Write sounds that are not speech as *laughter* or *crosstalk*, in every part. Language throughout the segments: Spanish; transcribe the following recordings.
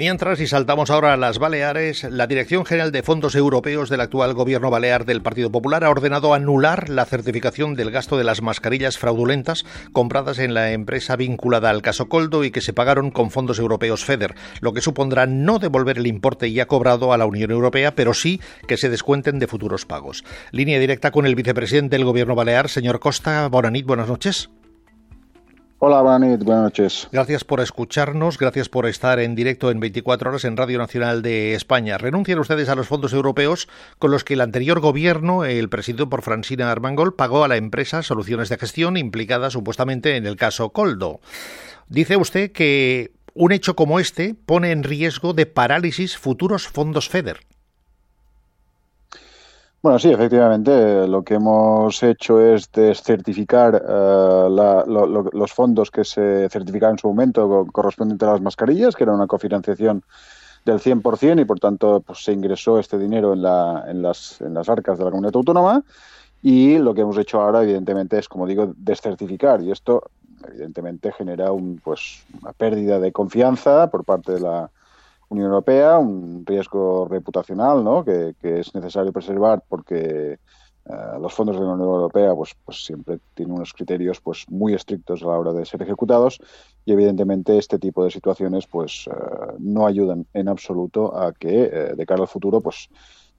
Mientras, y saltamos ahora a las Baleares, la Dirección General de Fondos Europeos del actual gobierno balear del Partido Popular ha ordenado anular la certificación del gasto de las mascarillas fraudulentas compradas en la empresa vinculada al caso Coldo y que se pagaron con fondos europeos FEDER, lo que supondrá no devolver el importe ya cobrado a la Unión Europea, pero sí que se descuenten de futuros pagos. Línea directa con el vicepresidente del gobierno balear, señor Costa. Bonanit, buenas noches. Hola, buenas noches. Gracias por escucharnos, gracias por estar en directo en 24 horas en Radio Nacional de España. Renuncian ustedes a los fondos europeos con los que el anterior gobierno, el presidido por Francina Armangol, pagó a la empresa soluciones de gestión implicada supuestamente en el caso Coldo. Dice usted que un hecho como este pone en riesgo de parálisis futuros fondos FEDER. Bueno, sí, efectivamente, lo que hemos hecho es descertificar eh, los fondos que se certificaron en su momento correspondientes a las mascarillas, que era una cofinanciación del 100% y por tanto pues, se ingresó este dinero en, la, en, las, en las arcas de la comunidad autónoma. Y lo que hemos hecho ahora evidentemente es, como digo, descertificar. Y esto evidentemente genera un, pues, una pérdida de confianza por parte de la Unión Europea, un riesgo reputacional ¿no? que, es necesario preservar porque eh, los fondos de la Unión Europea pues, pues siempre tienen unos criterios pues muy estrictos a la hora de ser ejecutados y evidentemente este tipo de situaciones pues eh, no ayudan en absoluto a que eh, de cara al futuro pues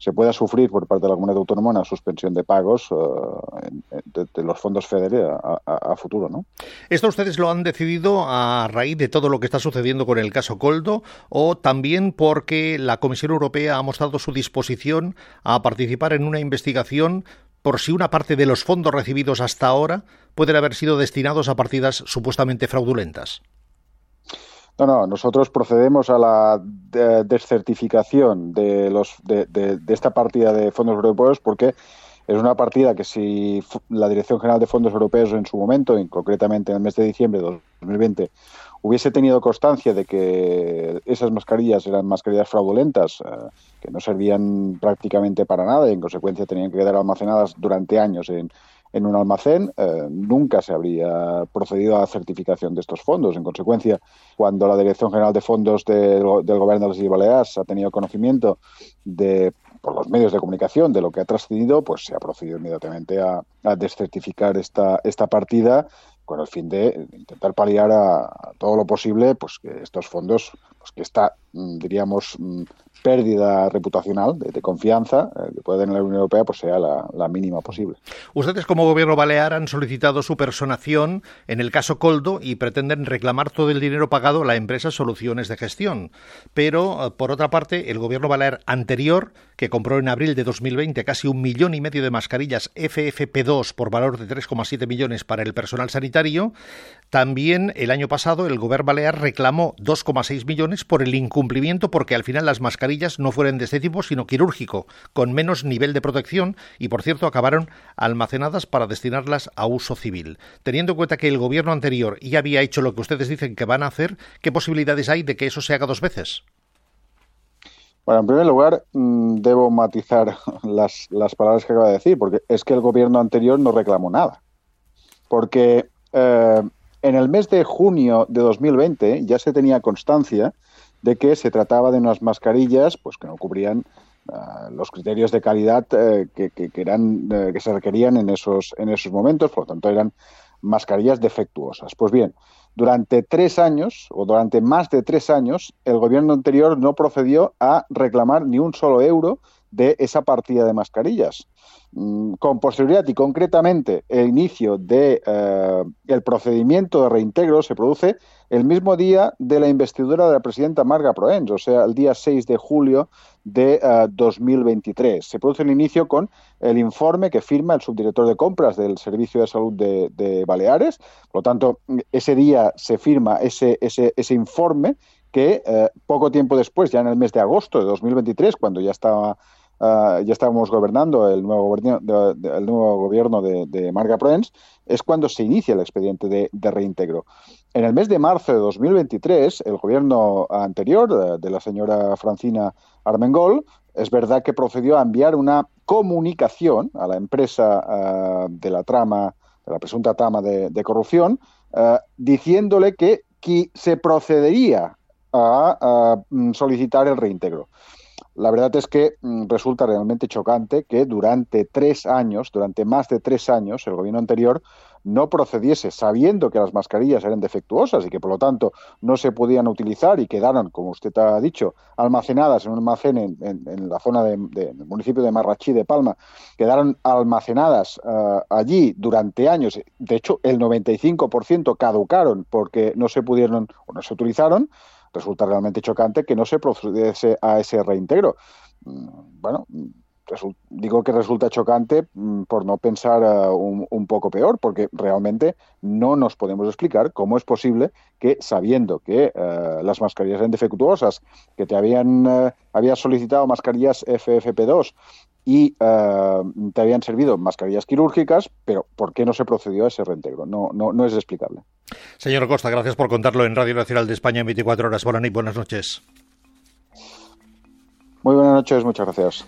se pueda sufrir por parte de la comunidad autónoma una suspensión de pagos eh, de, los fondos FEDER a, futuro. ¿no? ¿Esto ustedes lo han decidido a raíz de todo lo que está sucediendo con el caso Coldo o también porque la Comisión Europea ha mostrado su disposición a participar en una investigación por si una parte de los fondos recibidos hasta ahora pueden haber sido destinados a partidas supuestamente fraudulentas? No, no, nosotros procedemos a la descertificación de, los, de, esta partida de fondos europeos porque es una partida que si la Dirección General de Fondos Europeos en su momento, y concretamente en el mes de diciembre de 2020, hubiese tenido constancia de que esas mascarillas eran mascarillas fraudulentas, eh, que no servían prácticamente para nada y en consecuencia tenían que quedar almacenadas durante años en, en un almacén, eh, nunca se habría procedido a la certificación de estos fondos. En consecuencia, cuando la Dirección General de Fondos del Gobierno de las Islas Baleares ha tenido conocimiento de por los medios de comunicación de lo que ha trascendido, pues se ha procedido inmediatamente a, descertificar esta, esta partida con el fin de intentar paliar a, todo lo posible pues que estos fondos pues que esta mm, diríamos mm, pérdida reputacional de, confianza eh, que puede tener la Unión Europea pues sea la, mínima posible. Ustedes como gobierno balear han solicitado su personación en el caso Coldo y pretenden reclamar todo el dinero pagado a la empresa Soluciones de Gestión. Pero, eh, por otra parte, el gobierno balear anterior, que compró en abril de 2020 casi un millón y medio de mascarillas FFP2 por valor de 3,7 millones para el personal sanitario, también el año pasado el gobierno balear reclamó 2,6 millones por el incumplimiento porque al final las mascarillas no fueron de este tipo sino quirúrgico, con menos nivel de protección y por cierto acabaron almacenadas para destinarlas a uso civil. Teniendo en cuenta que el gobierno anterior ya había hecho lo que ustedes dicen que van a hacer, ¿qué posibilidades hay de que eso se haga dos veces? Bueno, en primer lugar, mm, debo matizar *laughs* las, las palabras que acaba de decir, porque es que el gobierno anterior no reclamó nada. Porque eh, en el mes de junio de 2020 ya se tenía constancia de que se trataba de unas mascarillas pues que no cubrían ah, los criterios de calidad eh, que, eran eh, que se requerían en esos en esos momentos, por lo tanto eran mascarillas defectuosas. Pues bien, durante tres años o durante más de tres años el gobierno anterior no procedió a reclamar ni un solo euro de esa partida de mascarillas. Mm, con posterioridad y concretamente el inicio de eh, el procedimiento de reintegro se produce el mismo día de la investidura de la presidenta Marga Proens, o sea, el día 6 de julio de 2023. Eh, se produce el inicio con el informe que firma el subdirector de compras del Servicio de Salud de, Baleares. Por lo tanto, ese día se firma ese, ese, ese informe que eh, poco tiempo después, ya en el mes de agosto de 2023, cuando ya estaba Ah, ya estábamos gobernando el nuevo gobierno de, el nuevo gobierno de, Marga Proens, es cuando se inicia el expediente de, reintegro. En el mes de marzo de 2023, el gobierno anterior de, la señora Francina Armengol, es verdad que procedió a enviar una comunicación a la empresa ah, de la trama, de la presunta trama de, corrupción, ah, diciéndole que, que se procedería a, mm, solicitar el reintegro. La verdad es que mm, resulta realmente chocante que durante tres años, durante más de tres años, el gobierno anterior no procediese sabiendo que las mascarillas eran defectuosas y que por lo tanto no se podían utilizar y quedaron, como usted ha dicho, almacenadas en un almacén en, la zona del municipio de Marrachí de Palma, quedaron almacenadas eh, allí durante años. De hecho, el 95% caducaron porque no se pudieron o no se utilizaron resulta realmente chocante que no se procediese a ese reintegro. Mm, bueno, digo que resulta chocante mm, por no pensar eh, un, poco peor, porque realmente no nos podemos explicar cómo es posible que, sabiendo que eh, las mascarillas eran defectuosas, que te habían eh, habías solicitado mascarillas FFP2 y te habían servido mascarillas quirúrgicas, pero ¿por qué no se procedió a ese reintegro? No, no, no es explicable. Señor Costa, gracias por contarlo en Radio Nacional de España en 24 horas. Buenas noches. Muy buenas noches, muchas gracias.